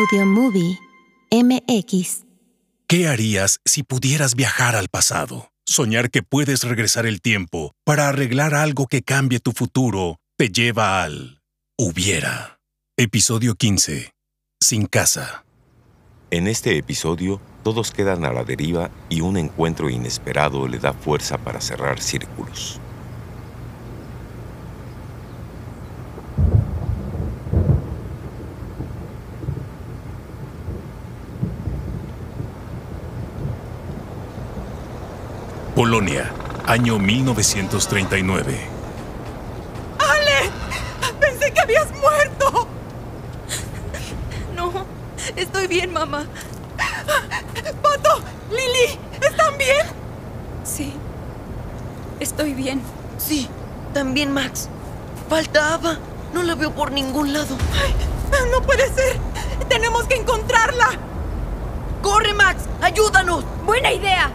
Audio Movie MX. ¿Qué harías si pudieras viajar al pasado? Soñar que puedes regresar el tiempo para arreglar algo que cambie tu futuro te lleva al hubiera. Episodio 15. Sin casa. En este episodio, todos quedan a la deriva y un encuentro inesperado le da fuerza para cerrar círculos. Polonia, año 1939. ¡Ale! Pensé que habías muerto. No, estoy bien, mamá. Pato, Lili, ¿están bien? Sí, estoy bien. Sí, también Max. Falta Ava. No la veo por ningún lado. Ay, no puede ser. Tenemos que encontrarla. ¡Corre, Max! ¡Ayúdanos! Buena idea.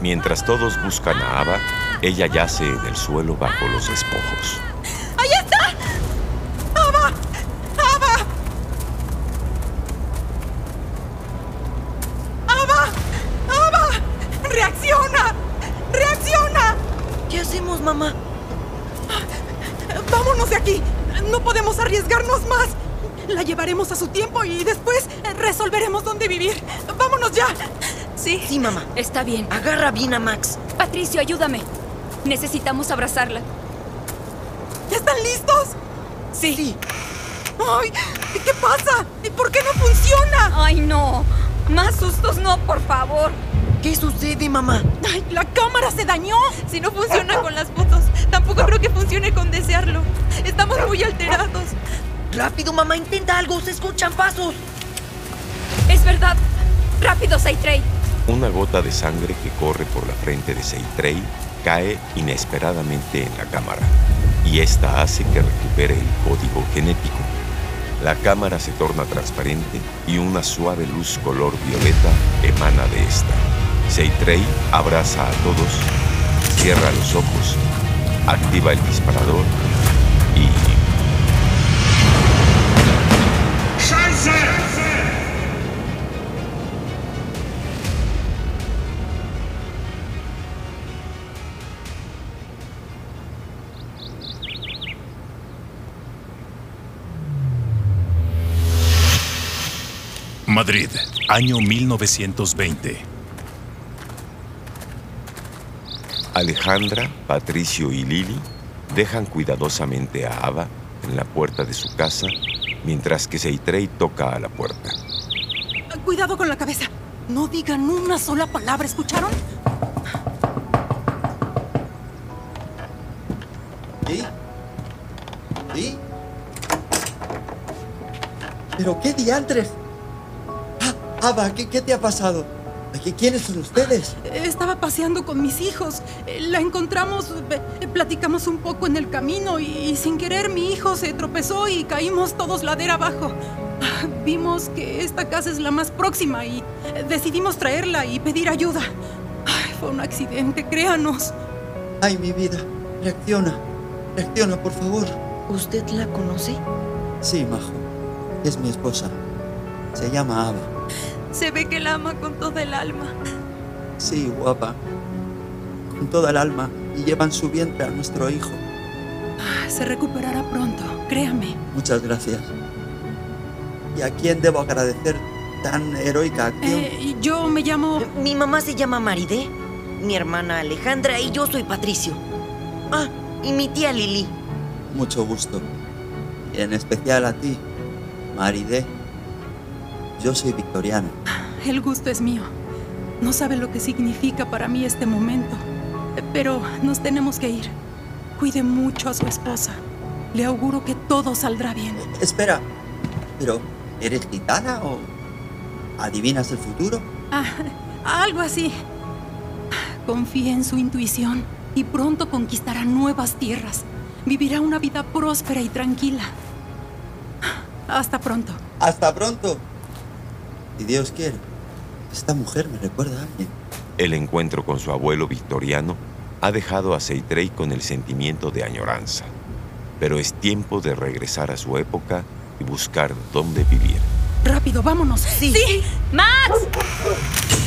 Mientras todos buscan a Ava, ella yace en el suelo bajo los despojos. ¡Ahí está! ¡Ava! ¡Ava! ¡Ava! ¡Ava! ¡Reacciona! ¡Reacciona! ¿Qué hacemos, mamá? ¡Vámonos de aquí! No podemos arriesgarnos más. La llevaremos a su tiempo y después resolveremos dónde vivir. ¡Vámonos ya! Sí. Sí, mamá. Está bien. Agarra bien a Max. Patricio, ayúdame. Necesitamos abrazarla. ¿Ya están listos? Sí. ¡Ay! ¿Qué pasa? ¿Por qué no funciona? Ay, no. Más sustos no, por favor. ¿Qué sucede, mamá? ¡Ay! ¡La cámara se dañó! Si no funciona con las fotos, tampoco creo que funcione con desearlo. Estamos muy alterados. Rápido, mamá, intenta algo. Se escuchan pasos. Es verdad. Rápido, Saitrey. Una gota de sangre que corre por la frente de Seitrey cae inesperadamente en la cámara, y esta hace que recupere el código genético. La cámara se torna transparente y una suave luz color violeta emana de esta. Seitrey abraza a todos, cierra los ojos, activa el disparador Madrid, año 1920. Alejandra, Patricio y Lili dejan cuidadosamente a Ava en la puerta de su casa mientras que Seitrey toca a la puerta. Cuidado con la cabeza. No digan una sola palabra, ¿escucharon? ¿Sí? ¿Sí? ¿Pero qué diantres? Ah, Ava, ¿qué, ¿qué te ha pasado? ¿Qui- ¿Quiénes son ustedes? Estaba paseando con mis hijos. La encontramos, eh, platicamos un poco en el camino y, y sin querer mi hijo se tropezó y caímos todos ladera abajo. Ah, Vimos que esta casa es la más próxima y eh, decidimos traerla y pedir ayuda. Ay, fue un accidente, créanos. Ay, mi vida. Reacciona. Reacciona, por favor. ¿Usted la conoce? Sí, Majo. Es mi esposa. Se llama Ava. Se ve que la ama con toda el alma. Sí, guapa. Con toda el alma. Y llevan su vientre a nuestro hijo. Ah, Se recuperará pronto, créame. Muchas gracias. ¿Y a quién debo agradecer tan heroica acción? Eh, yo me llamo... Mi mamá se llama Maride, mi hermana Alejandra y yo soy Patricio. Ah, y mi tía Lili. Mucho gusto. Y en especial a ti, Maride. Yo soy victoriano. El gusto es mío. No sabe lo que significa para mí este momento. Pero nos tenemos que ir. Cuide mucho a su esposa. Le auguro que todo saldrá bien. Espera, pero ¿eres gitana o adivinas el futuro? Ah, algo así. Confíe en su intuición y pronto conquistará nuevas tierras. Vivirá una vida próspera y tranquila. Hasta pronto. Hasta pronto. Si Dios quiere. Esta mujer me recuerda a alguien. El encuentro con su abuelo victoriano ha dejado a Seitrey con el sentimiento de añoranza, pero es tiempo de regresar a su época y buscar dónde vivir. Rápido, vámonos. ¡Sí! ¡Max!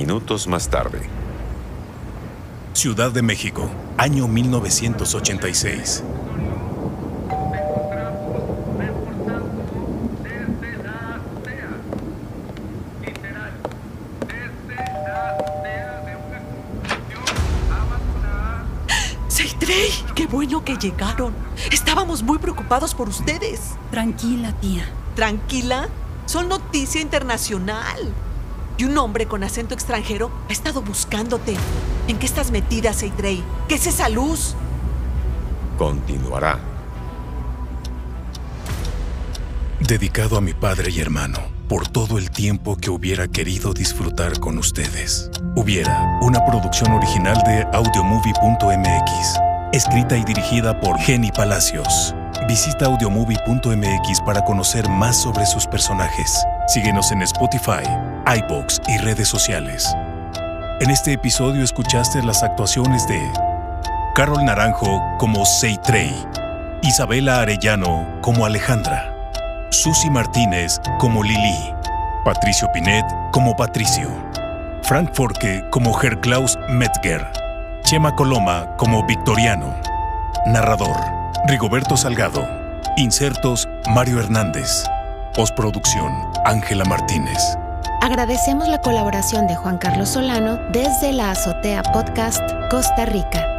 Minutos más tarde, Ciudad de México, año 1986. Seitrey, qué bueno que llegaron. Estábamos muy preocupados por ustedes. Tranquila, tía. Tranquila, son noticia internacional. Y un hombre con acento extranjero ha estado buscándote. ¿En qué estás metida, Seitrey? ¿Qué es esa luz? continuará. Dedicado a mi padre y hermano, por todo el tiempo que hubiera querido disfrutar con ustedes. Hubiera, una producción original de audiomovie.mx, escrita y dirigida por Jenny Palacios. Visita audiomovie.mx para conocer más sobre sus personajes. Síguenos en Spotify, iBox y redes sociales. En este episodio escuchaste las actuaciones de Carol Naranjo como Seitrey, Isabela Arellano como Alejandra, Susi Martínez como Lili, Patricio Pinet como Patricio, Frank Forke como Herklaus Metzger, Chema Coloma como Victoriano, Narrador, Rigoberto Salgado, Insertos, Mario Hernández, Postproducción, Ángela Martínez. Agradecemos la colaboración de Juan Carlos Solano desde la Azotea Podcast, Costa Rica.